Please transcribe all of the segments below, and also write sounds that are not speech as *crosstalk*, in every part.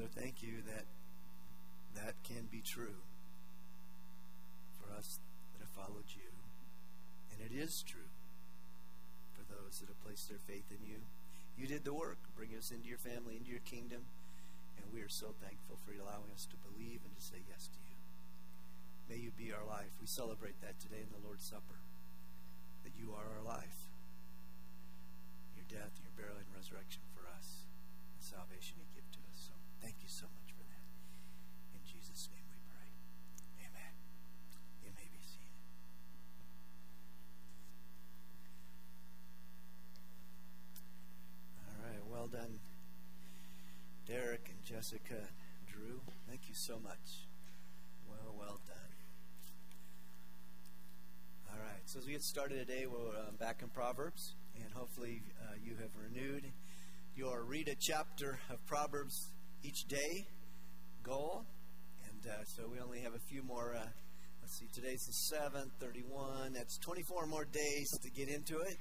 Father, thank you that that can be true for us that have followed you. And it is true for those that have placed their faith in you. You did the work, bring us into your family, into your kingdom. And we are so thankful for you allowing us to believe and to say yes to you. May you be our life. We celebrate that today in the Lord's Supper, that you are our life. Your death, your burial, and resurrection for us, the salvation you give to us. So thank you so much for that. In Jesus' name we pray. Amen. You may be seated. All right, well done, Derek and Jessica, Drew. Thank you so much. Well, well done. All right, so as we get started today, we're uh, back in Proverbs, and hopefully uh, you have renewed your read a chapter of Proverbs each day goal. And uh, so we only have a few more. Uh, let's see, today's the 7th, 31. That's 24 more days to get into it.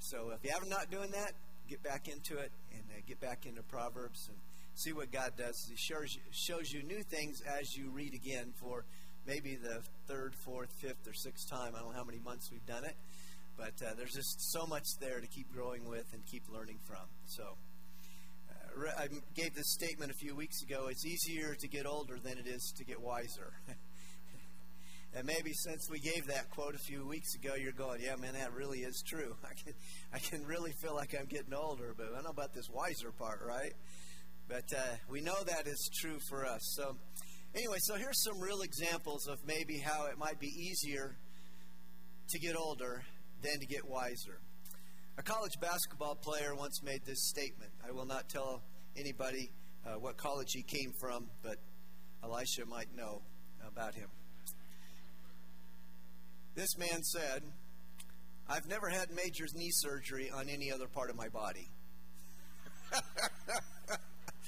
So if you haven't not doing that, get back into it and uh, get back into Proverbs and see what God does. He shows you, shows you new things as you read again for maybe the third, fourth, fifth, or sixth time. I don't know how many months we've done it, but uh, there's just so much there to keep growing with and keep learning from. So uh, I gave this statement a few weeks ago. It's easier to get older than it is to get wiser. *laughs* And maybe since we gave that quote a few weeks ago, you're going, yeah, man, that really is true. *laughs* I can, I can really feel like I'm getting older, but I don't know about this wiser part, right? But uh, we know that is true for us. So, anyway, so here's some real examples of maybe how it might be easier to get older than to get wiser. A college basketball player once made this statement. I will not tell anybody uh, what college he came from, but Elisha might know about him. This man said, I've never had major knee surgery on any other part of my body. *laughs*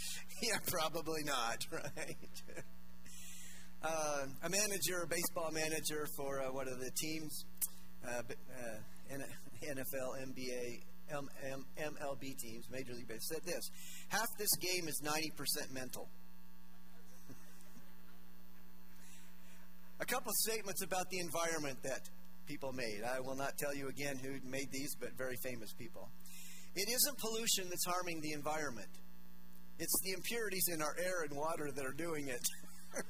*laughs* yeah, probably not, *laughs* right? Uh, a manager, a baseball manager for uh, one of the teams, uh, NFL, NBA, M- M- MLB teams, Major League Baseball, said this Half this game is 90% mental. *laughs* a couple statements about the environment that people made. I will not tell you again who made these, but very famous people. It isn't pollution that's harming the environment. It's the impurities in our air and water that are doing it. *laughs*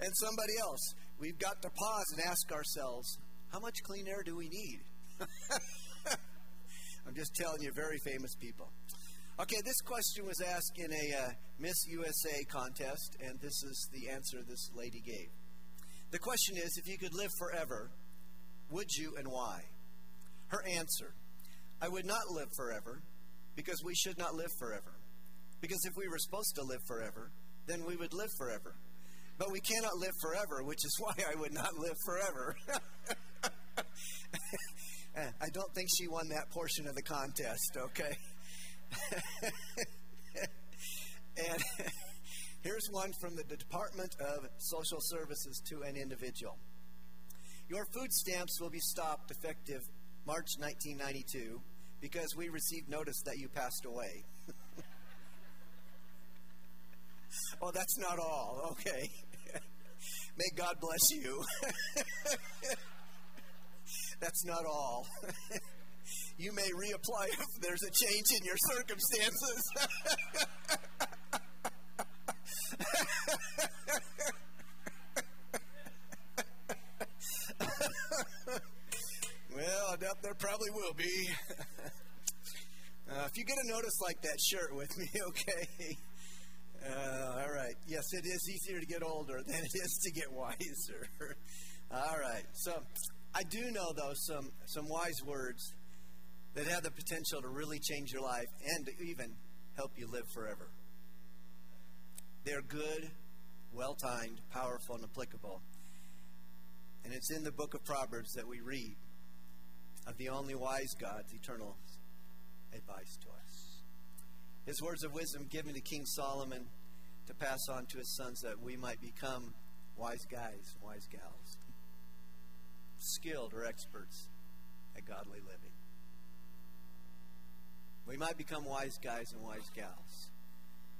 and somebody else, we've got to pause and ask ourselves, how much clean air do we need? *laughs* I'm just telling you, very famous people. Okay, this question was asked in a uh, Miss USA contest, and this is the answer this lady gave. The question is if you could live forever, would you and why? Her answer I would not live forever because we should not live forever. Because if we were supposed to live forever, then we would live forever. But we cannot live forever, which is *laughs* why I would not live forever. *laughs* I don't think she won that portion of the contest, okay? *laughs* and here's one from the Department of Social Services to an individual. Your food stamps will be stopped effective March 1992 because we received notice that you passed away. *laughs* oh, that's not all. Okay. *laughs* May God bless you. *laughs* that's not all you may reapply if there's a change in your circumstances. Doubt there probably will be. *laughs* Uh, if you get a notice like that, share it with *laughs* me, okay? Uh, all right. Yes, it is easier to get older *laughs* than it is to get wiser. all right. So, I do know though some some wise words that have the potential to really change your life and to even help you live forever. They're good, well timed, powerful, and applicable. And it's in the book of Proverbs that we read of the only wise God's eternal advice to us. His words of wisdom given to King Solomon to pass on to his sons that we might become wise guys, wise gals, skilled or experts at godly living. We might become wise guys and wise gals,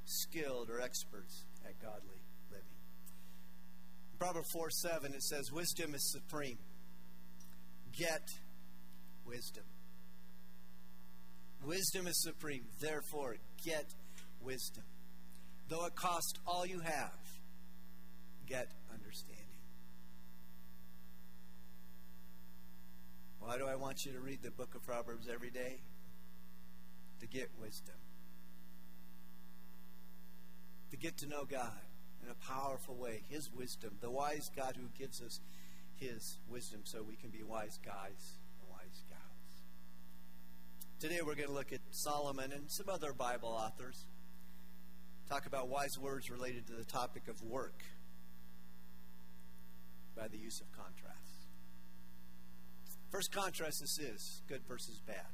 skilled or experts at godly living. In Proverbs 4 7, it says, Wisdom is supreme. Get wisdom. Wisdom is supreme. Therefore, get wisdom. Though it cost all you have, get understanding. Why do I want you to read the book of Proverbs every day? To get wisdom. To get to know God in a powerful way. His wisdom. The wise God who gives us His wisdom so we can be wise guys. Today we're going to look at Solomon and some other Bible authors. Talk about wise words related to the topic of work by the use of contrast. First contrast this is good versus bad.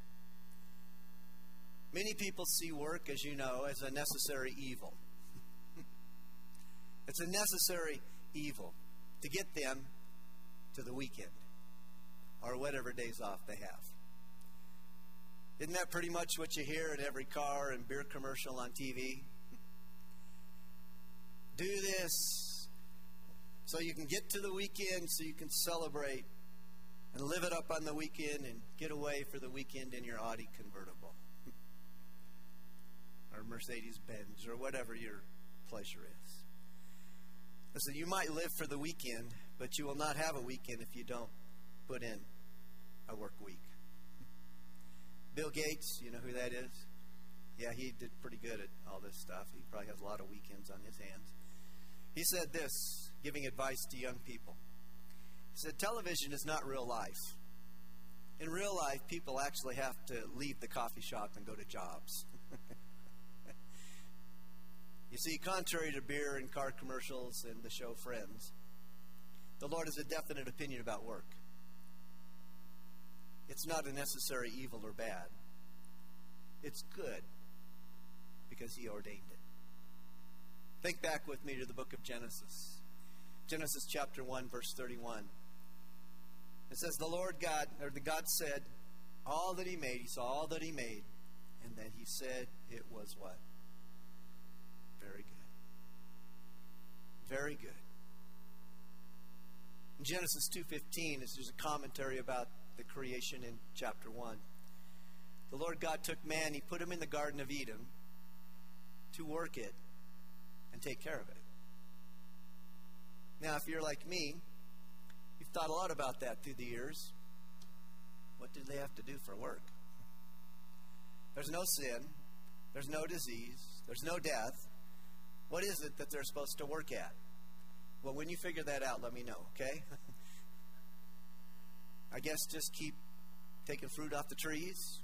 Many people see work, as you know, as a necessary evil. *laughs* it's a necessary evil to get them to the weekend or whatever days off they have. Isn't that pretty much what you hear in every car and beer commercial on TV? Do this so you can get to the weekend so you can celebrate and live it up on the weekend and get away for the weekend in your Audi convertible or Mercedes Benz or whatever your pleasure is. Listen, you might live for the weekend, but you will not have a weekend if you don't put in a work week. Bill Gates, you know who that is? Yeah, he did pretty good at all this stuff. He probably has a lot of weekends on his hands. He said this, giving advice to young people He said television is not real life. In real life, people actually have to leave the coffee shop and go to jobs. *laughs* you see, contrary to beer and car commercials and the show Friends, the Lord has a definite opinion about work. It's not a necessary evil or bad, it's good because He ordained it. Think back with me to the book of Genesis. Genesis chapter 1, verse 31. It says, The Lord God, or the God said, all that he made, he saw all that he made, and then he said it was what? Very good. Very good. In Genesis 2.15, there's a commentary about the creation in chapter 1. The Lord God took man, he put him in the Garden of Eden to work it and take care of it. Now, if you're like me, You've thought a lot about that through the years. What did they have to do for work? There's no sin, there's no disease, there's no death. What is it that they're supposed to work at? Well, when you figure that out, let me know, okay? *laughs* I guess just keep taking fruit off the trees.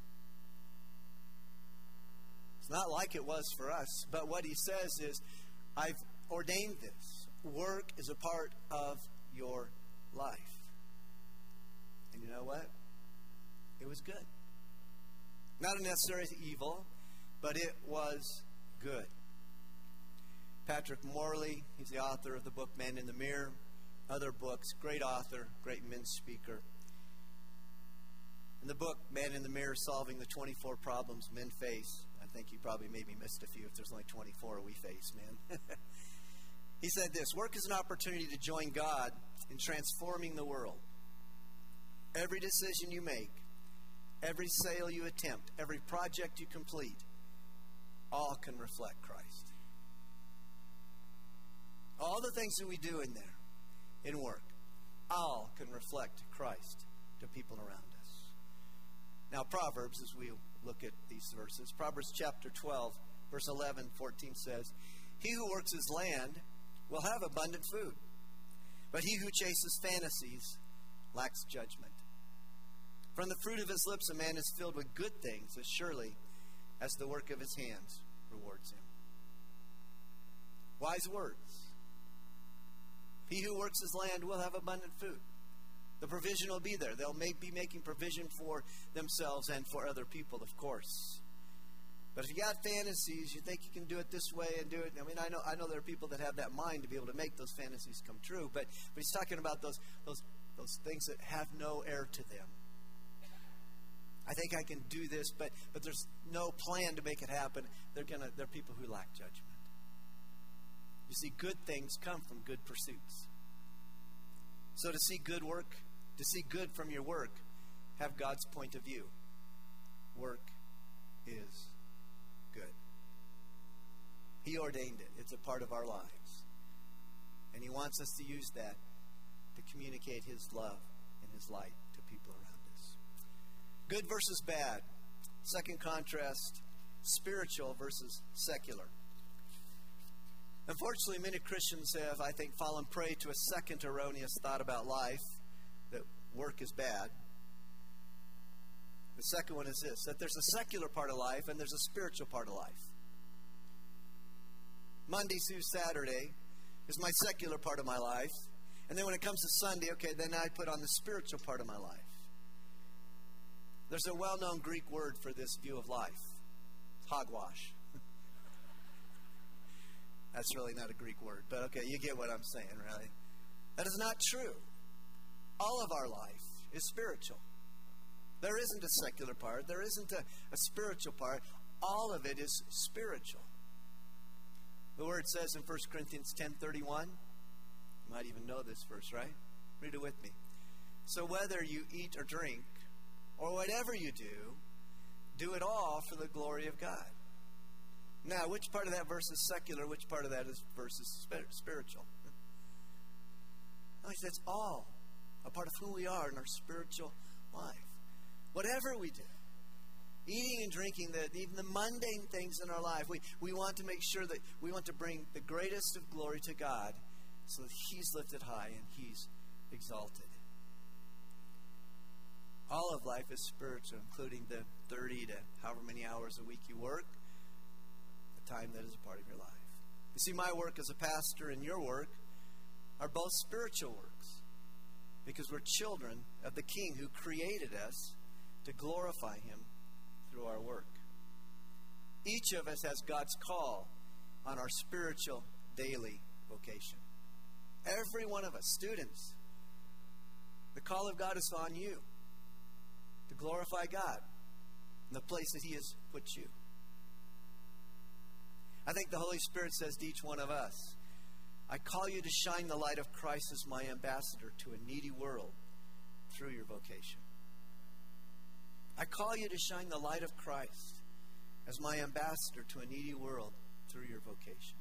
It's not like it was for us, but what he says is, I've ordained this. Work is a part of your life. And you know what? It was good. Not a necessary evil, but it was good. Patrick Morley, he's the author of the book Man in the Mirror, other books, great author, great men's speaker. In the book Man in the Mirror Solving the 24 Problems Men Face, I think you probably maybe missed a few if there's only 24 we face, man. *laughs* he said this Work is an opportunity to join God in transforming the world. Every decision you make, every sale you attempt, every project you complete, all can reflect Christ. All the things that we do in there, in work, all can reflect Christ to people around. Now, Proverbs, as we look at these verses, Proverbs chapter 12, verse 11, 14 says, He who works his land will have abundant food but he who chases fantasies lacks judgment. From the fruit of his lips, a man is filled with good things, as surely as the work of his hands rewards him. Wise words. He who works his land will have abundant food. The provision will be there. They'll be making provision for themselves and for other people, of course. But if you got fantasies, you think you can do it this way and do it. I mean, I know I know there are people that have that mind to be able to make those fantasies come true. But, but he's talking about those those those things that have no air to them. I think I can do this, but, but there's no plan to make it happen. They're, gonna, they're people who lack judgment. You see, good things come from good pursuits. So to see good work, to see good from your work, have God's point of view. Work is good. He ordained it, it's a part of our lives. And He wants us to use that to communicate His love and His light to people around us. Good versus bad. Second contrast spiritual versus secular. Unfortunately, many Christians have, I think, fallen prey to a second erroneous thought about life work is bad. The second one is this that there's a secular part of life and there's a spiritual part of life. Monday through Saturday is my secular part of my life. And then when it comes to Sunday, okay, then I put on the spiritual part of my life. There's a well known Greek word for this view of life hogwash. *laughs* That's really not a Greek word, but okay, you get what I'm saying, right? That is not true. All of our life is spiritual. There isn't a secular part, there isn't a, a spiritual part. All of it is spiritual. The word says in 1 Corinthians 10:31, you might even know this verse, right? Read it with me. So whether you eat or drink, or whatever you do, do it all for the glory of God. Now, which part of that verse is secular? Which part of that is verse is spiritual? *laughs* No, he says all a part of who we are in our spiritual life. Whatever we do, eating and drinking, the, even the mundane things in our life, we, we want to make sure that we want to bring the greatest of glory to God so that He's lifted high and He's exalted. All of life is spiritual, including the 30 to however many hours a week you work, the time that is a part of your life. You see, my work as a pastor and your work are both spiritual works because we're children of the King who created us to glorify Him through our work. Each of us has God's call on our spiritual daily vocation. Every one of us, students, the call of God is on you to glorify God in the place that He has put you. I think the Holy Spirit says to each one of us, I call you to shine the light of Christ as my ambassador to a needy world through your vocation. I call you to shine the light of Christ as my ambassador to a needy world through your vocation.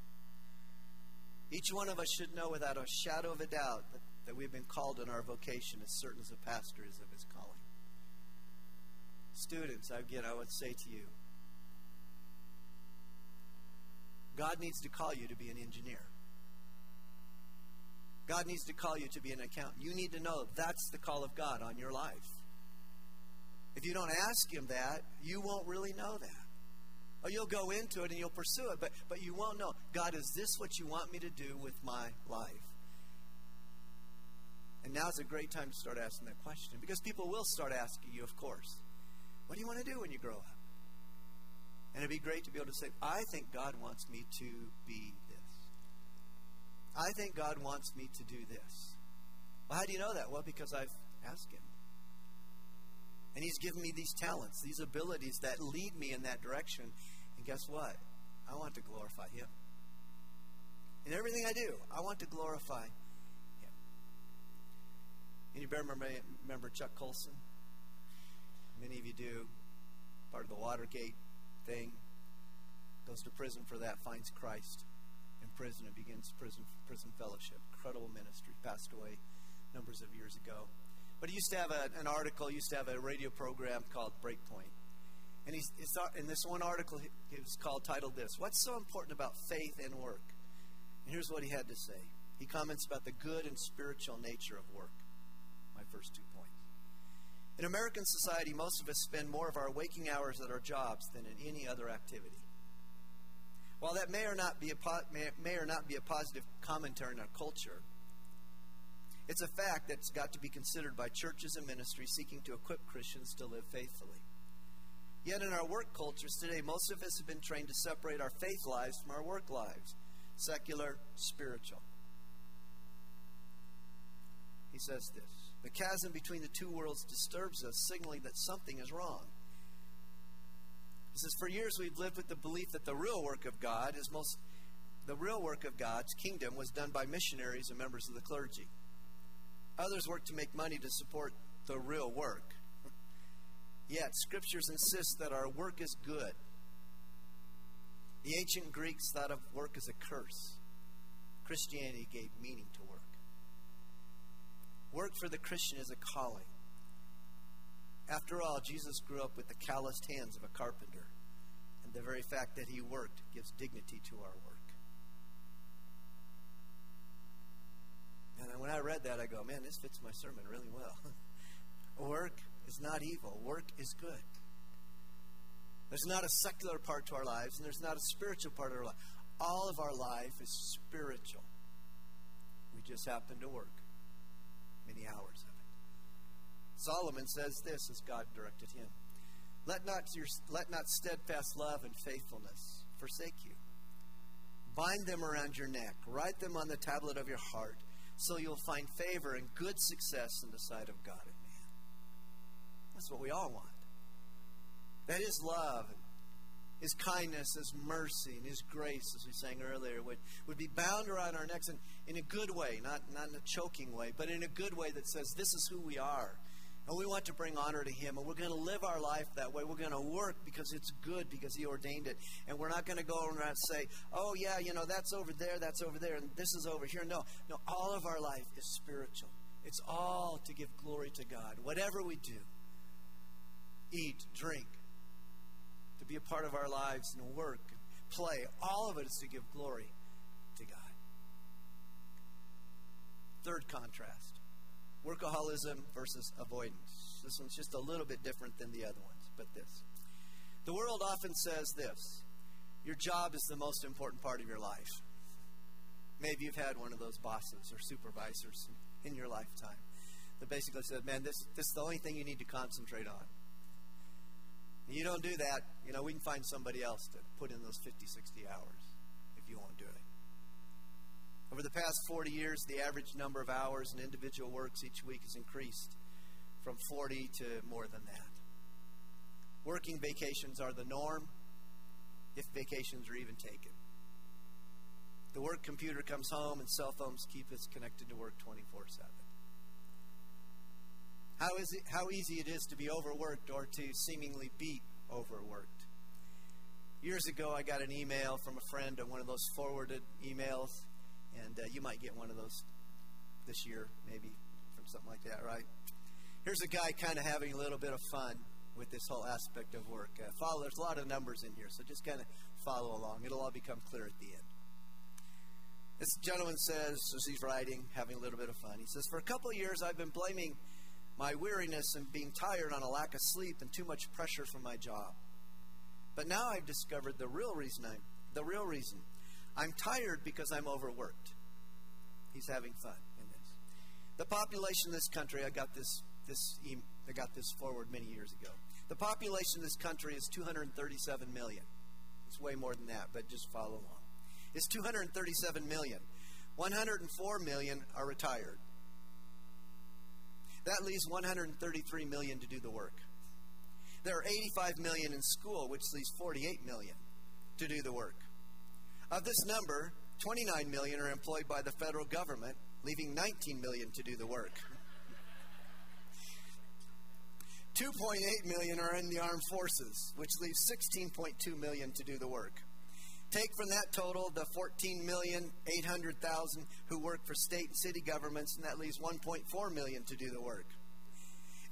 Each one of us should know without a shadow of a doubt that, that we've been called in our vocation as certain as a pastor is of his calling. Students, again, I would say to you God needs to call you to be an engineer. God needs to call you to be an accountant. You need to know that's the call of God on your life. If you don't ask Him that, you won't really know that. Or you'll go into it and you'll pursue it, but, but you won't know God, is this what you want me to do with my life? And now's a great time to start asking that question because people will start asking you, of course, what do you want to do when you grow up? And it'd be great to be able to say, I think God wants me to be. I think God wants me to do this. Well, how do you know that? Well, because I've asked Him. And He's given me these talents, these abilities that lead me in that direction. And guess what? I want to glorify Him. In everything I do, I want to glorify Him. Anybody remember, remember Chuck Colson? Many of you do. Part of the Watergate thing. Goes to prison for that, finds Christ prison, and begins prison prison fellowship. Incredible ministry. Passed away numbers of years ago. But he used to have a, an article, he used to have a radio program called Breakpoint. And he's, in this one article, he was called, titled this What's so important about faith and work? And here's what he had to say. He comments about the good and spiritual nature of work. My first two points. In American society, most of us spend more of our waking hours at our jobs than in any other activity. While that may or not be a, may, may or not be a positive commentary on our culture, it's a fact that's got to be considered by churches and ministries seeking to equip Christians to live faithfully. Yet in our work cultures today, most of us have been trained to separate our faith lives from our work lives secular, spiritual. He says this The chasm between the two worlds disturbs us, signaling that something is wrong. He says, For years we've lived with the belief that the real work of God is most the real work of God's kingdom was done by missionaries and members of the clergy. Others work to make money to support the real work. Yet, scriptures insist that our work is good. The ancient Greeks thought of work as a curse. Christianity gave meaning to work. Work for the Christian is a calling. After all, Jesus grew up with the calloused hands of a carpenter, the very fact that he worked gives dignity to our work. And when I read that, I go, man, this fits my sermon really well. *laughs* work is not evil, work is good. There's not a secular part to our lives, and there's not a spiritual part of our life. All of our life is spiritual. We just happen to work many hours of it. Solomon says this as God directed him Let not, your, let not steadfast love and faithfulness forsake you. Bind them around your neck, write them on the tablet of your heart, so you'll find favor and good success in the sight of God and man. That's what we all want. That is love, His kindness, His mercy, and His grace, as we sang earlier, would, would be bound around our necks in, in a good way, not, not in a choking way, but in a good way that says, This is who we are. And we want to bring honor to Him. And we're going to live our life that way. We're going to work because it's good, because He ordained it. And we're not going to go around and say, oh, yeah, you know, that's over there, that's over there, and this is over here. No, no, all of our life is spiritual. It's all to give glory to God. Whatever we do, eat, drink, to be a part of our lives and work, and play, all of it is to give glory to God. Third contrast workaholism versus avoidance. This one's just a little bit different than the other ones, but this. The world often says this your job is the most important part of your life. Maybe you've had one of those bosses or supervisors in your lifetime that basically said, Man, this, this is the only thing you need to concentrate on. You don't do that, you know, we can find somebody else to put in those 50, 60 hours if you won't do it. Over the past 40 years, the average number of hours an individual works each week has increased from 40 to more than that. Working vacations are the norm, if vacations are even taken. The work computer comes home, and cell phones keep us connected to work 24 7. How, is it, how easy it is to be overworked or to seemingly be overworked. Years ago, I got an email from a friend on one of those forwarded emails, and uh, you might get one of those this year, maybe from something like that, right? Here's a guy kind of having a little bit of fun with this whole aspect of work. Uh, follow, there's a lot of numbers in here, so just kind of follow along. It'll all become clear at the end. This gentleman says, as he's writing, having a little bit of fun, he says, For a couple of years, I've been blaming my weariness and being tired on a lack of sleep and too much pressure from my job. But now I've discovered the real reason I'm the real reason. I'm tired because I'm overworked. He's having fun in this. The population of this country, I got this this I got this forward many years ago. The population of this country is 237 million. It's way more than that, but just follow along. It's 237 million. 104 million are retired. That leaves 133 million to do the work. There are 85 million in school, which leaves 48 million to do the work. Of this number, 29 million are employed by the federal government, leaving 19 million to do the work. 2.8 million are in the armed forces, which leaves 16.2 million to do the work. Take from that total the 14,800,000 who work for state and city governments, and that leaves 1.4 million to do the work.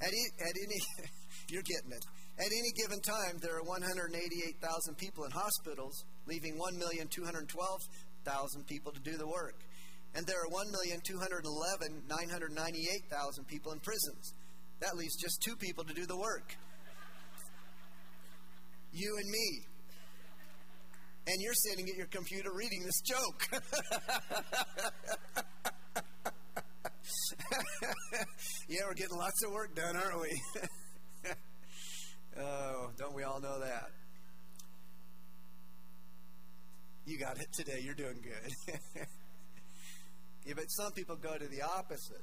At, e- at any, *laughs* you're getting it. At any given time, there are 188,000 people in hospitals, leaving 1,212,000 people to do the work. And there are 1,211,998,000 people in prisons. That leaves just two people to do the work. You and me and you're sitting at your computer reading this joke. *laughs* yeah, we're getting lots of work done, aren't we? *laughs* oh, don't we all know that? You got it today. You're doing good. *laughs* yeah, but some people go to the opposite.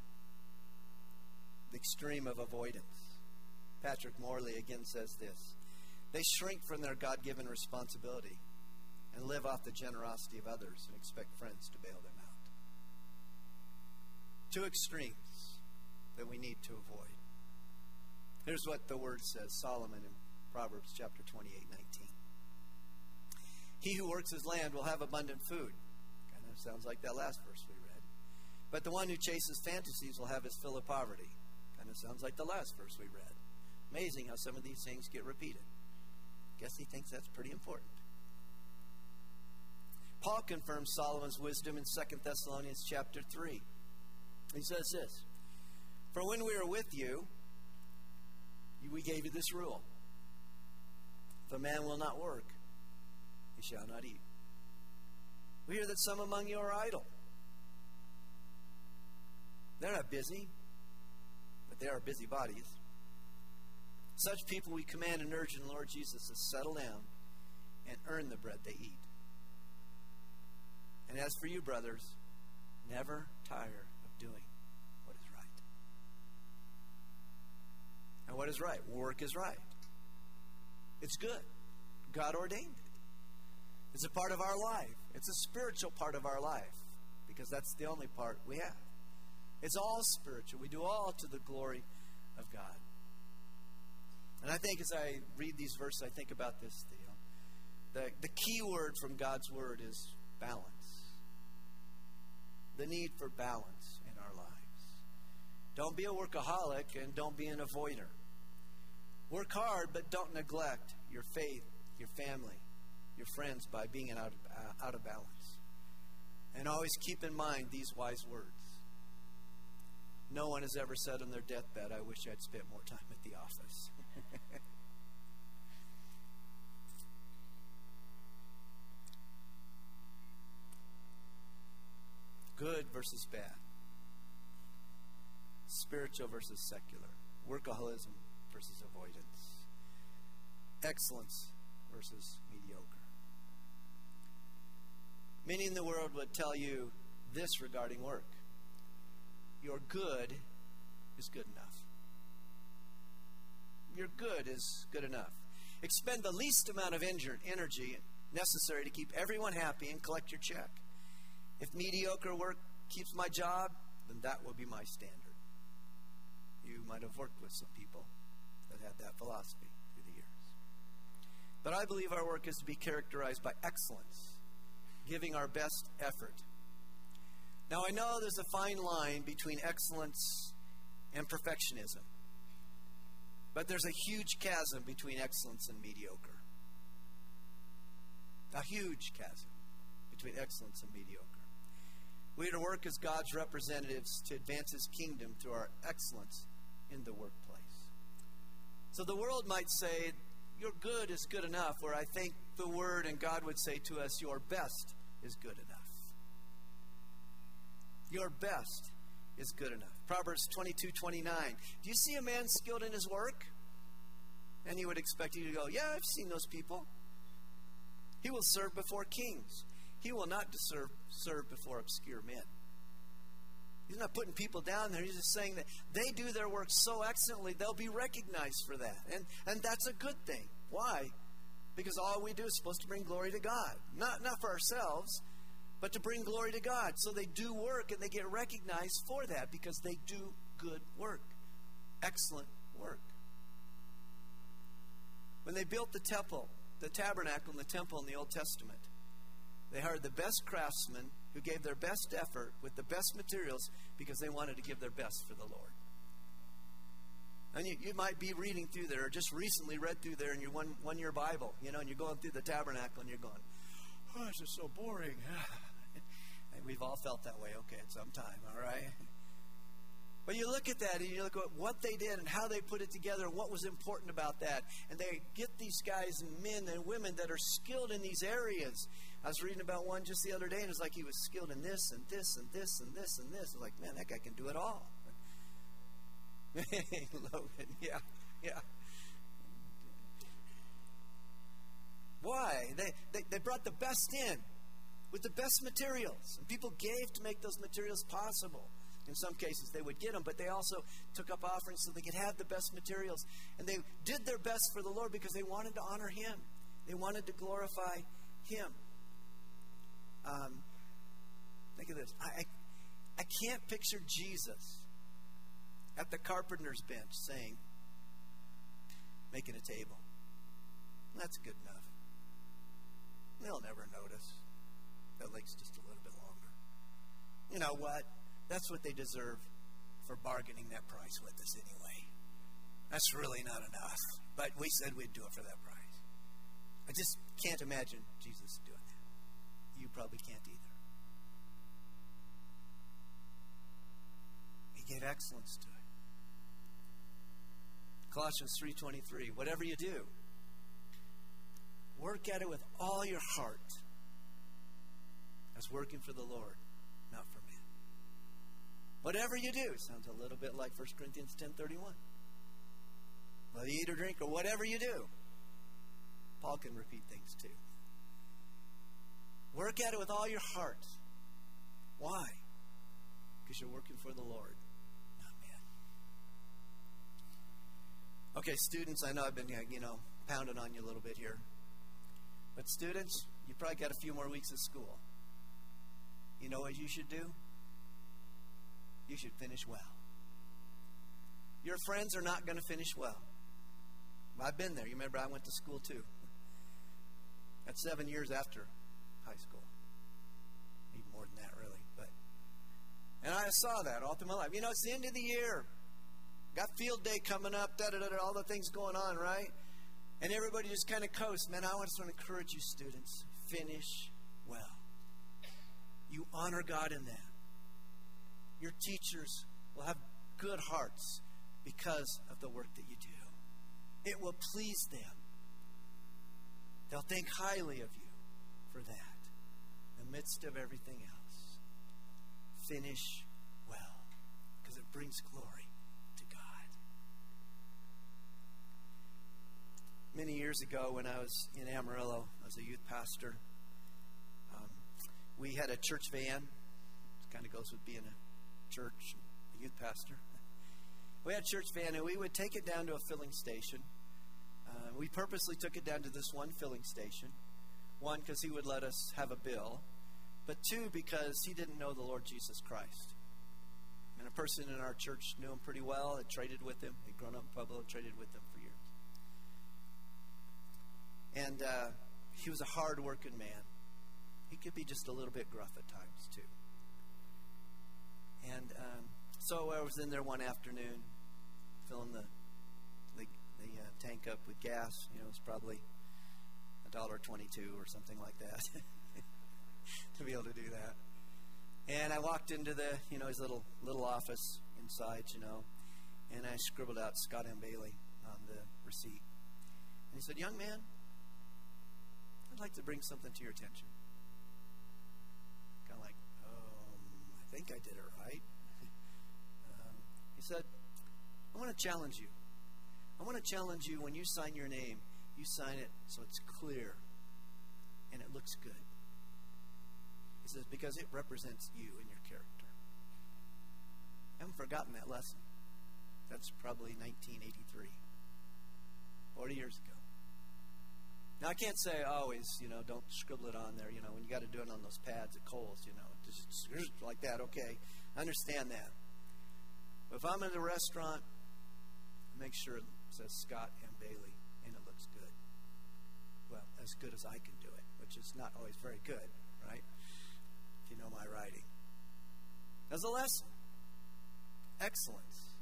the extreme of avoidance. Patrick Morley again says this They shrink from their God given responsibility and live off the generosity of others and expect friends to bail them out. Two extremes that we need to avoid. Here's what the word says Solomon in Proverbs chapter 28 19. He who works his land will have abundant food. Kind of sounds like that last verse we read. But the one who chases fantasies will have his fill of poverty. Kind of sounds like the last verse we read. Amazing how some of these things get repeated. Guess he thinks that's pretty important. Paul confirms Solomon's wisdom in 2 Thessalonians chapter 3. He says this For when we were with you, we gave you this rule If a man will not work, he shall not eat. We hear that some among you are idle. They're not busy, but they are busy bodies. Such people we command and urge in the Lord Jesus to settle down and earn the bread they eat. And as for you, brothers, never tire of doing what is right. And what is right? Work is right. It's good. God ordained it. It's a part of our life. It's a spiritual part of our life because that's the only part we have. It's all spiritual. We do all to the glory of God. And I think as I read these verses, I think about this, Theo. The, the key word from God's word is balance the need for balance in our lives. Don't be a workaholic and don't be an avoider. Work hard, but don't neglect your faith, your family, your friends by being out of, uh, out of balance. And always keep in mind these wise words. No one has ever said on their deathbed, I wish I'd spent more time at the office. *laughs* good versus bad, spiritual versus secular, workaholism versus avoidance, excellence versus mediocre. Many in the world would tell you this regarding work your good is good enough. Your good is good enough. Expend the least amount of energy necessary to keep everyone happy and collect your check. If mediocre work keeps my job, then that will be my standard. You might have worked with some people that had that philosophy through the years. But I believe our work is to be characterized by excellence, giving our best effort. Now, I know there's a fine line between excellence and perfectionism, but there's a huge chasm between excellence and mediocre. A huge chasm between excellence and mediocre. We are to work as God's representatives to advance His kingdom through our excellence in the workplace. So the world might say, Your good is good enough, where I think the Word and God would say to us, Your best is good enough. Your best is good enough. Proverbs 22 29. Do you see a man skilled in his work? And he would expect you to go, Yeah, I've seen those people. He will serve before kings. He will not serve, serve before obscure men. He's not putting people down there. He's just saying that they do their work so excellently, they'll be recognized for that. And, and that's a good thing. Why? Because all we do is supposed to bring glory to God. Not, not for ourselves, but to bring glory to God. So they do work and they get recognized for that because they do good work. Excellent work. When they built the temple, the tabernacle and the temple in the Old Testament, they hired the best craftsmen who gave their best effort with the best materials because they wanted to give their best for the Lord. And you, you might be reading through there, or just recently read through there in your one, one year Bible, you know, and you're going through the tabernacle and you're going, oh, this is so boring. *sighs* we've all felt that way, okay, at some time, all right? But you look at that and you look at what they did and how they put it together and what was important about that. And they get these guys and men and women that are skilled in these areas. I was reading about one just the other day and it's like he was skilled in this and this and this and this and this. I was like, man, that guy can do it all. Logan, *laughs* yeah, yeah. Why? They, they, they brought the best in with the best materials. And people gave to make those materials possible. In some cases, they would get them, but they also took up offerings so they could have the best materials. And they did their best for the Lord because they wanted to honor Him, they wanted to glorify Him. Um, think of this. I, I, I can't picture Jesus at the carpenter's bench saying, making a table. That's good enough. They'll never notice. That lake's just a little bit longer. You know what? That's what they deserve for bargaining that price with us anyway. That's really not enough. But we said we'd do it for that price. I just can't imagine Jesus doing that. You probably can't either. He gave excellence to it. Colossians 3:23, whatever you do, work at it with all your heart as working for the Lord, not for men. Whatever you do, sounds a little bit like 1 Corinthians 10:31. Whether you eat or drink or whatever you do, Paul can repeat things too. Work at it with all your heart. Why? Because you're working for the Lord, not man. Okay, students, I know I've been, you know, pounding on you a little bit here. But students, you probably got a few more weeks of school. You know what you should do? You should finish well. Your friends are not going to finish well. I've been there. You remember I went to school too. That's seven years after high school. Even more than that, really. But and I saw that all through my life. You know, it's the end of the year. Got field day coming up, da da da da. all the things going on, right? And everybody just kind of coasts. Man, I just want to encourage you, students. Finish well. You honor God in that. Your teachers will have good hearts because of the work that you do. It will please them. They'll think highly of you for that. In the midst of everything else, finish well because it brings glory to God. Many years ago, when I was in Amarillo as a youth pastor, um, we had a church van. It kind of goes with being a church, a youth pastor. We had a church van, and we would take it down to a filling station uh, we purposely took it down to this one filling station. One, because he would let us have a bill, but two, because he didn't know the Lord Jesus Christ. And a person in our church knew him pretty well, had traded with him, had grown up in Pueblo, traded with him. And uh, he was a hard working man. He could be just a little bit gruff at times, too. And um, so I was in there one afternoon, filling the the uh, tank up with gas. You know, it's probably a dollar twenty-two or something like that *laughs* to be able to do that. And I walked into the, you know, his little little office inside, you know, and I scribbled out Scott M. Bailey on the receipt. And he said, "Young man, I'd like to bring something to your attention." Kind of like, um, I think I did it right. um, he said, "I want to challenge you." I want to challenge you when you sign your name, you sign it so it's clear and it looks good. He says, because it represents you and your character. I haven't forgotten that lesson. That's probably 1983, 40 years ago. Now, I can't say always, you know, don't scribble it on there. You know, when you got to do it on those pads at Kohl's, you know, just like that. Okay, I understand that. But if I'm in a restaurant, make sure it says Scott M. Bailey, and it looks good. Well, as good as I can do it, which is not always very good, right? If you know my writing. As a lesson, excellence,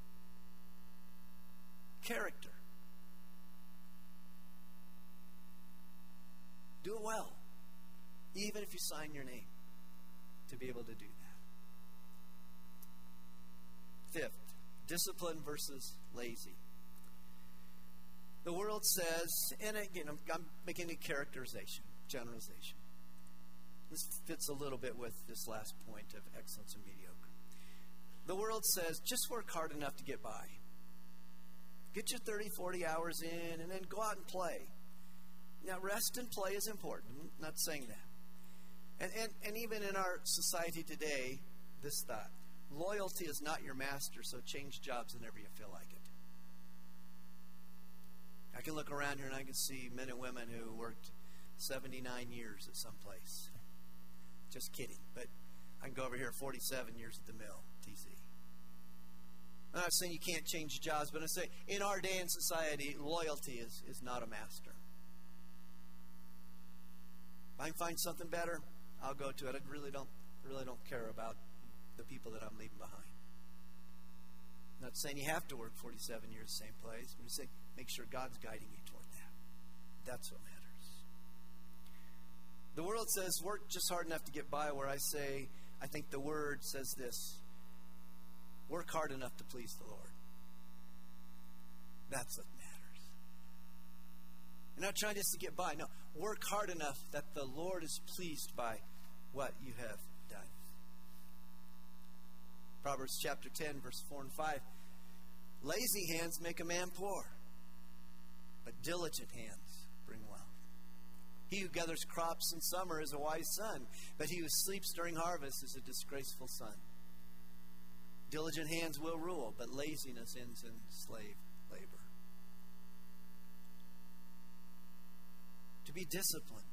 character. Do it well, even if you sign your name to be able to do that. Fifth, discipline versus lazy. The world says, and again, I'm, I'm making a characterization, generalization. This fits a little bit with this last point of excellence and mediocre. The world says, just work hard enough to get by. Get your 30, 40 hours in, and then go out and play. Now, rest and play is important. I'm not saying that. And, and, and even in our society today, this thought loyalty is not your master, so change jobs whenever you feel like it. I can look around here and I can see men and women who worked 79 years at some place. Just kidding. But I can go over here 47 years at the mill, TC. I'm not saying you can't change jobs, but I'm saying in our day and society, loyalty is, is not a master. I can find something better, I'll go to it. I really don't really don't care about the people that I'm leaving behind. I'm not saying you have to work 47 years the same place. I'm just saying make sure God's guiding you toward that. That's what matters. The world says work just hard enough to get by, where I say, I think the word says this work hard enough to please the Lord. That's what matters. You're not trying just to get by. No, work hard enough that the Lord is pleased by what you have done. Proverbs chapter 10, verse 4 and 5. Lazy hands make a man poor, but diligent hands bring wealth. He who gathers crops in summer is a wise son, but he who sleeps during harvest is a disgraceful son. Diligent hands will rule, but laziness ends in slave labor. To be disciplined,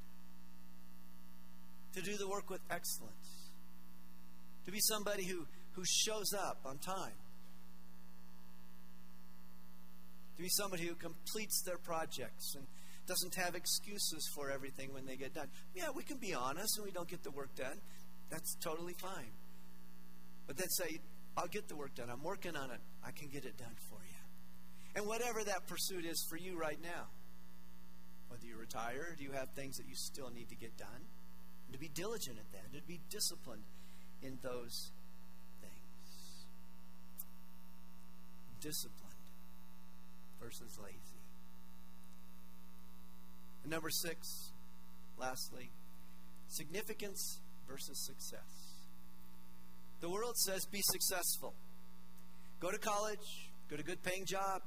to do the work with excellence, to be somebody who, who shows up on time, to be somebody who completes their projects and doesn't have excuses for everything when they get done. Yeah, we can be honest and we don't get the work done. That's totally fine. But then say, I'll get the work done. I'm working on it. I can get it done for you. And whatever that pursuit is for you right now, whether you're retired, you have things that you still need to get done, and to be diligent at that, to be disciplined in those things. Disciplined versus lazy. And number six, lastly, significance versus success. The world says be successful. Go to college, go to a good paying job,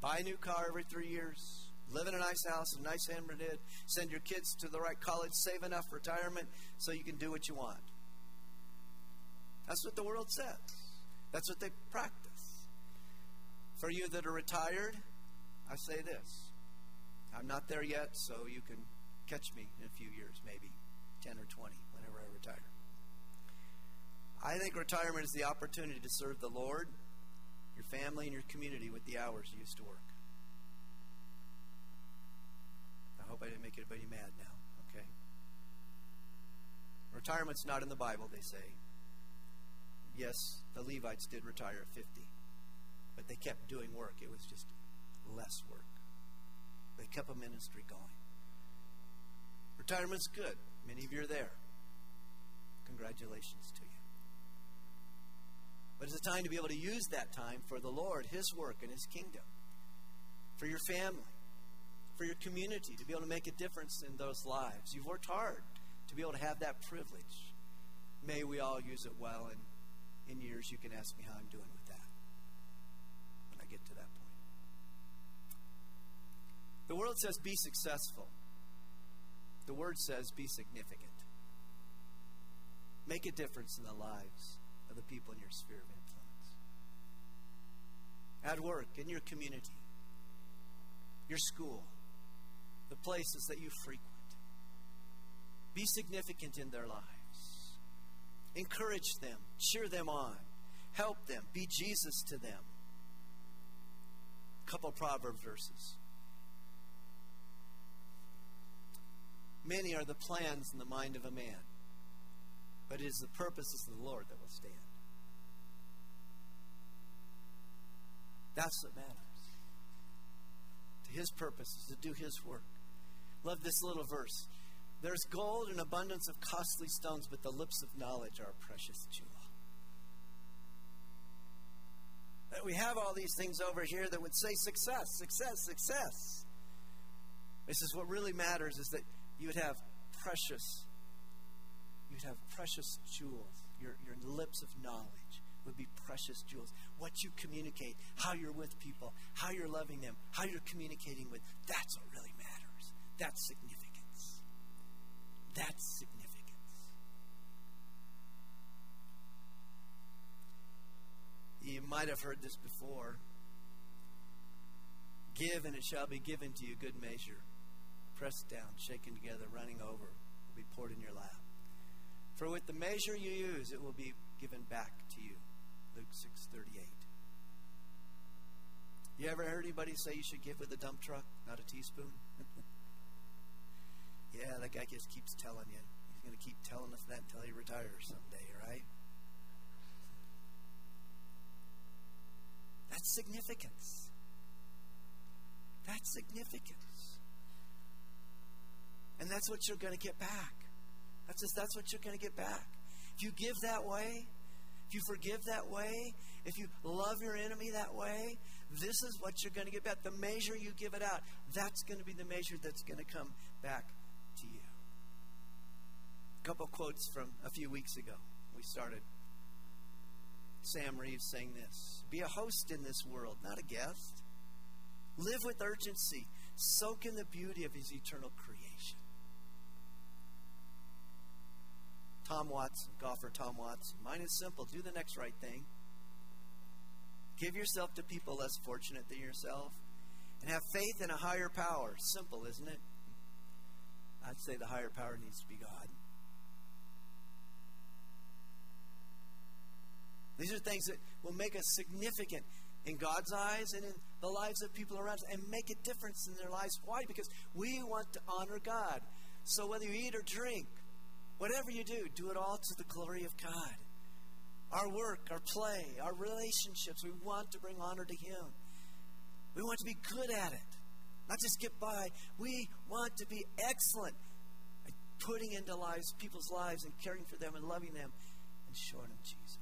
buy a new car every three years, live in a nice house, a nice neighborhood, send your kids to the right college, save enough retirement so you can do what you want. That's what the world says. That's what they practice. For you that are retired, I say this I'm not there yet, so you can catch me in a few years, maybe 10 or 20, whenever I retire. I think retirement is the opportunity to serve the Lord, family, and your community with the hours you used to work. I hope I didn't make anybody mad now, okay? Retirement's not in the Bible, they say. Yes, the Levites did retire at 50, but they kept doing work. It was just less work. They kept a ministry going. Retirement's good. Many of you are there. Congratulations to you. But it's a time to be able to use that time for the Lord, His work, and His kingdom, for your family, for your community, to be able to make a difference in those lives. You've worked hard to be able to have that privilege. May we all use it well, and in years you can ask me how I'm doing with that when I get to that point. The world says be successful. The word says be significant. Make a difference in the lives the people in your sphere of influence. At work, in your community, your school, the places that you frequent. Be significant in their lives. Encourage them, cheer them on, help them, be Jesus to them. A couple proverb verses. Many are the plans in the mind of a man, but it is the purposes of the Lord that will stand. That's what matters. To his purposes, to do his work. Love this little verse. There's gold and abundance of costly stones, but the lips of knowledge are a precious jewel. That we have all these things over here that would say success, success, success. This is what really matters is that you would have precious, you'd have precious jewels, your, your lips of knowledge would be precious jewels. What you communicate, how you're with people, how you're loving them, how you're communicating with, that's what really matters. That's significance. That's significance. You might have heard this before. Give, and it shall be given to you, good measure. Pressed down, shaken together, running over, will be poured in your lap. For with the measure you use, it will be given back to you. Luke 6:38. You ever heard anybody say you should give with a dump truck, not a teaspoon? *laughs* yeah, that guy just keeps telling you. He's going to keep telling us that until he retires someday, right? That's significance. That's significance. And that's what you're going to get back. That's just, that's what you're going to get back. If you give that way, if you forgive that way, if you love your enemy that way, this is what you're going to get back. The measure you give it out, that's going to be the measure that's going to come back to you. A couple quotes from a few weeks ago. We started. Sam Reeves saying this Be a host in this world, not a guest. Live with urgency. Soak in the beauty of his eternal creation. Tom Watson, golfer Tom Watson. Mine is simple do the next right thing. Give yourself to people less fortunate than yourself. And have faith in a higher power. Simple, isn't it? I'd say the higher power needs to be God. These are things that will make us significant in God's eyes and in the lives of people around us and make a difference in their lives. Why? Because we want to honor God. So whether you eat or drink, whatever you do, do it all to the glory of God. Our work, our play, our relationships, we want to bring honor to Him. We want to be good at it, not just get by. We want to be excellent at putting into lives people's lives and caring for them and loving them and showing them Jesus.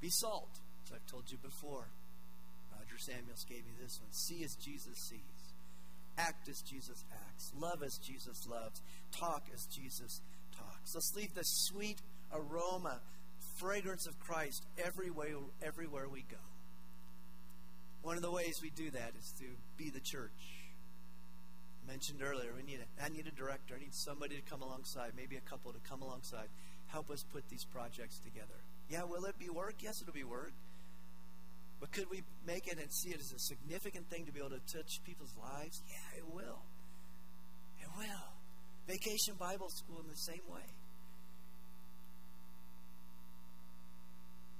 Be salt, as I've told you before. Roger Samuels gave me this one. See as Jesus sees. Act as Jesus acts. Love as Jesus loves. Talk as Jesus talks. Let's leave the sweet aroma, fragrance of Christ everywhere, everywhere we go. One of the ways we do that is to be the church. I mentioned earlier, we need a, I need a director. I need somebody to come alongside, maybe a couple to come alongside, help us put these projects together. Yeah, will it be work? Yes, it'll be work. But could we make it and see it as a significant thing to be able to touch people's lives? Yeah, it will. It will. Vacation Bible School in the same way.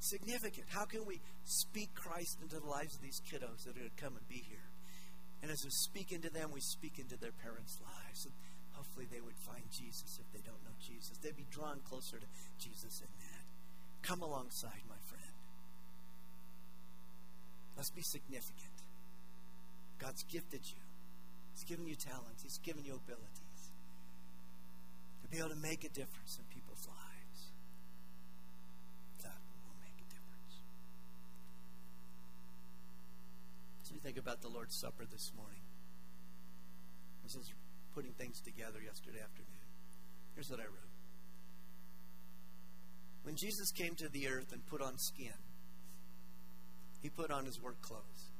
Significant. How can we speak Christ into the lives of these kiddos that are going to come and be here? And as we speak into them, we speak into their parents' lives. And hopefully they would find Jesus if they don't know Jesus. They'd be drawn closer to Jesus in that. Come alongside, my friend. Let's be significant. God's gifted you. He's given you talents. He's given you abilities to be able to make a difference in people's lives. That will make a difference. So you think about the Lord's Supper this morning. This is putting things together yesterday afternoon. Here's what I wrote. When Jesus came to the earth and put on skin, he put on his work clothes.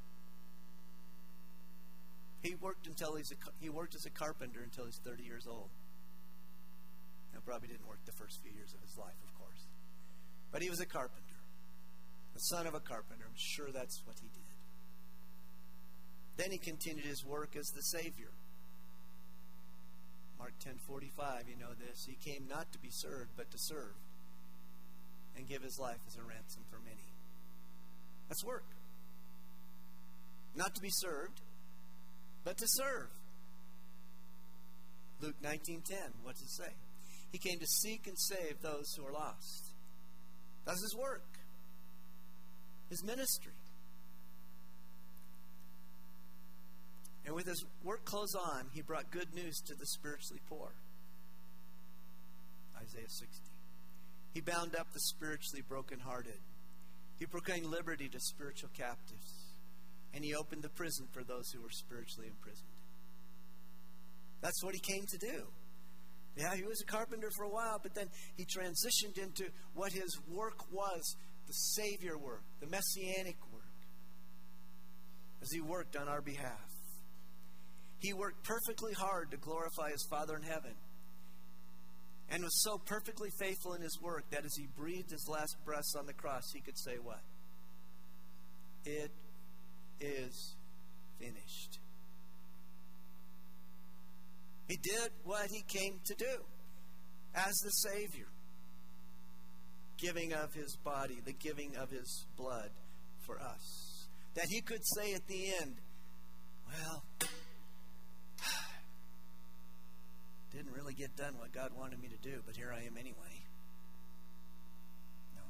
He worked until he's a, he worked as a carpenter until he's 30 years old. Now, probably didn't work the first few years of his life, of course. But he was a carpenter, the son of a carpenter. I'm sure that's what he did. Then he continued his work as the Savior. Mark 10:45, you know this. He came not to be served, but to serve and give his life as a ransom for many. That's work. Not to be served, but to serve. Luke 19:10, what does it say? He came to seek and save those who are lost. That's his work. His ministry. And with his work clothes on, he brought good news to the spiritually poor. Isaiah 60. He bound up the spiritually brokenhearted. He proclaimed liberty to spiritual captives. And he opened the prison for those who were spiritually imprisoned. That's what he came to do. Yeah, he was a carpenter for a while, but then he transitioned into what his work was the Savior work, the Messianic work, as he worked on our behalf. He worked perfectly hard to glorify his Father in heaven and was so perfectly faithful in his work that as he breathed his last breaths on the cross, he could say, What? It is finished. He did what he came to do as the Savior, giving of his body, the giving of his blood for us. That he could say at the end, Well, didn't really get done what God wanted me to do, but here I am anyway. No.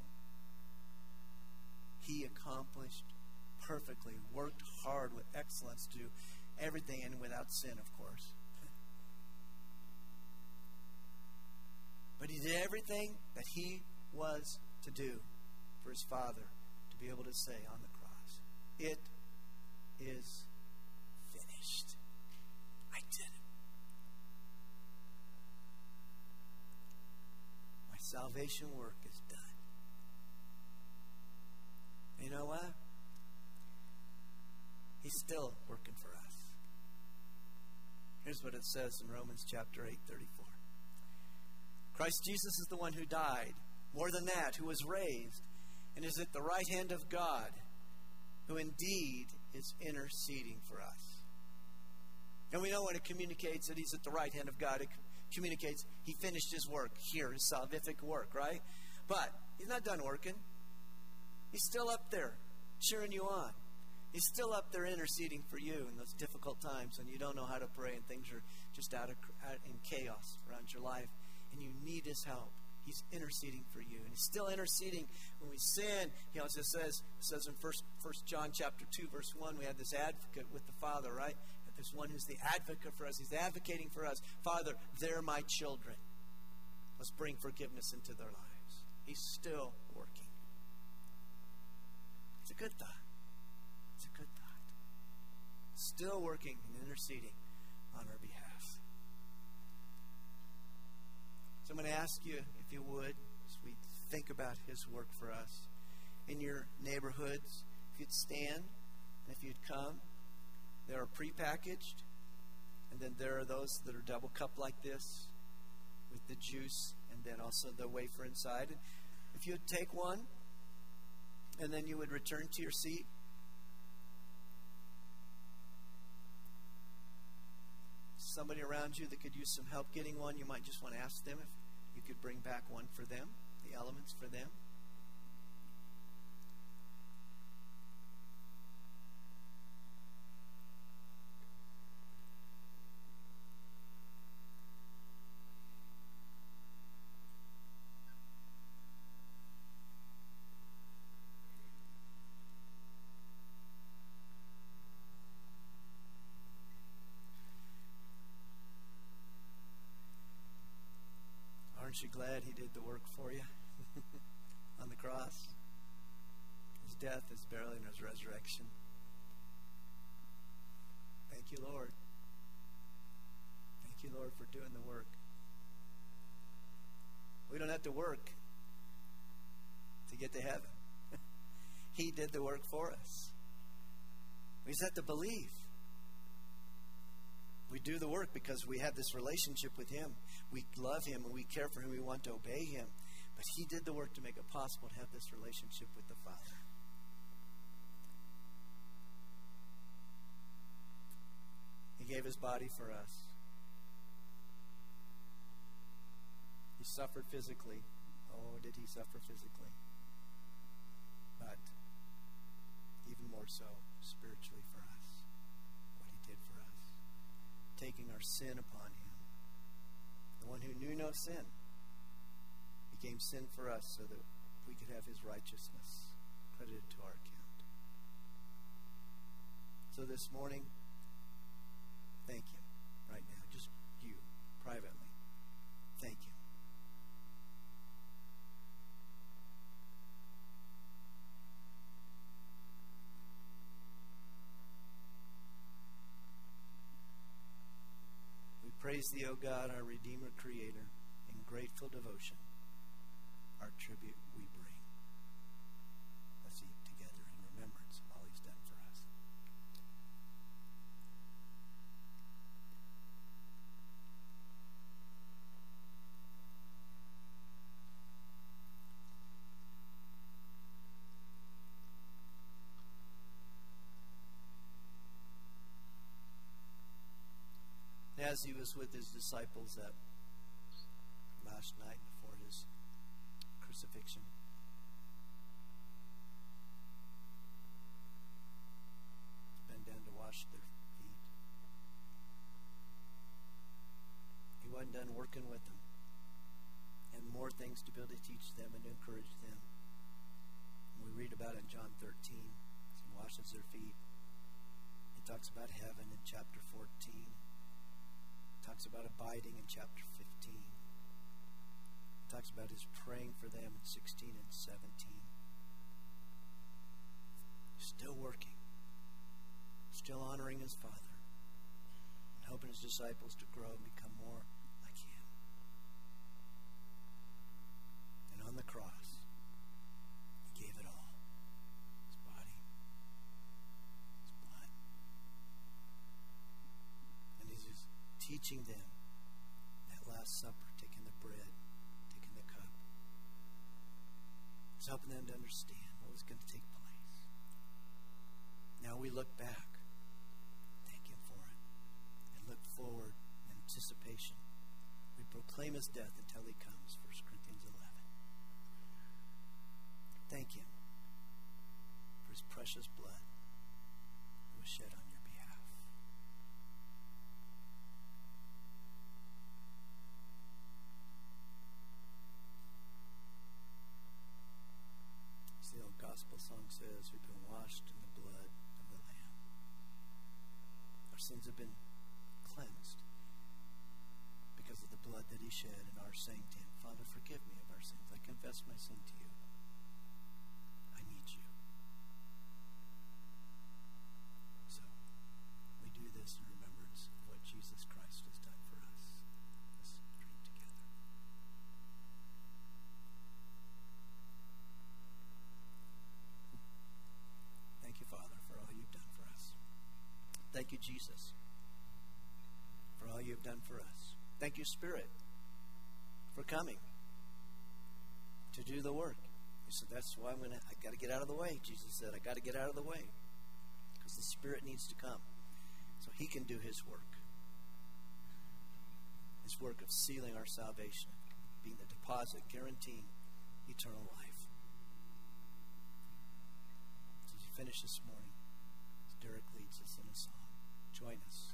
He accomplished perfectly, worked hard with excellence to everything and without sin, of course. But he did everything that he was to do for his Father to be able to say on the cross, It is finished. I did it. My salvation work is done. You know what? He's still working for us. Here's what it says in Romans chapter 8, 34. Christ Jesus is the one who died. More than that, who was raised and is at the right hand of God, who indeed is interceding for us. And we know when it communicates that he's at the right hand of God, it communicates he finished his work here, his salvific work, right? But he's not done working. He's still up there, cheering you on. He's still up there interceding for you in those difficult times when you don't know how to pray and things are just out of out in chaos around your life and you need his help. He's interceding for you. And he's still interceding when we sin. He also says, says in First, First John chapter 2, verse 1, we have this advocate with the Father, right? There's one who's the advocate for us. He's advocating for us. Father, they're my children. Let's bring forgiveness into their lives. He's still working. It's a good thought. It's a good thought. Still working and interceding on our behalf. So I'm going to ask you, if you would, as we think about His work for us, in your neighborhoods, if you'd stand and if you'd come. There are prepackaged, and then there are those that are double cup like this with the juice and then also the wafer inside. If you'd take one, and then you would return to your seat. Somebody around you that could use some help getting one, you might just want to ask them if you could bring back one for them, the elements for them. Aren't you glad He did the work for you *laughs* on the cross? His death, His burial, and His resurrection. Thank you, Lord. Thank you, Lord, for doing the work. We don't have to work to get to heaven. *laughs* he did the work for us. We just have to believe. We do the work because we have this relationship with Him. We love Him and we care for Him. We want to obey Him. But He did the work to make it possible to have this relationship with the Father. He gave His body for us. He suffered physically. Oh, did He suffer physically? But even more so spiritually for us taking our sin upon him. The one who knew no sin became sin for us so that we could have his righteousness credited to our account. So this morning, thank you right now, just you privately. Thank you. Praise thee, O God, our Redeemer, Creator, in grateful devotion, our tribute we bring. Let's eat together in remembrance of all he's done for us. As he was with his disciples that last night before his crucifixion. Bent down to wash their feet. He wasn't done working with them. And more things to be able to teach them and encourage them. And we read about it in John 13. He washes their feet. He talks about heaven in chapter 14. Talks about abiding in chapter 15. He talks about his praying for them in 16 and 17. Still working. Still honoring his Father. And helping his disciples to grow and become more like him. And on the cross, he gave it all. His body, his blood. And he's just teaching them that Last Supper, taking the bread, taking the cup. He's helping them to understand what was going to take place. Now we look back, thank Him for it, and look forward in anticipation. We proclaim His death until He comes, 1 Corinthians 11. Thank Him for His precious blood that was shed on your behalf. As the old gospel song says, we've been washed in the blood of the Lamb. Our sins have been cleansed because of the blood that He shed in our Him, Father, forgive me of our sins. I confess my sin to you. I need you. So, we do this in remembrance of what Jesus Christ has done for us. Let's drink together. Thank you, Father, for all you've done for us. Thank you, Jesus, for all you've done for us. Thank you, Spirit, for coming to do the work. He said, That's why I'm going to, I got to get out of the way. Jesus said, I got to get out of the way because the Spirit needs to come so He can do His work. His work of sealing our salvation, being the deposit guaranteeing eternal life. So as you finish this morning, Derek leads us in a song, join us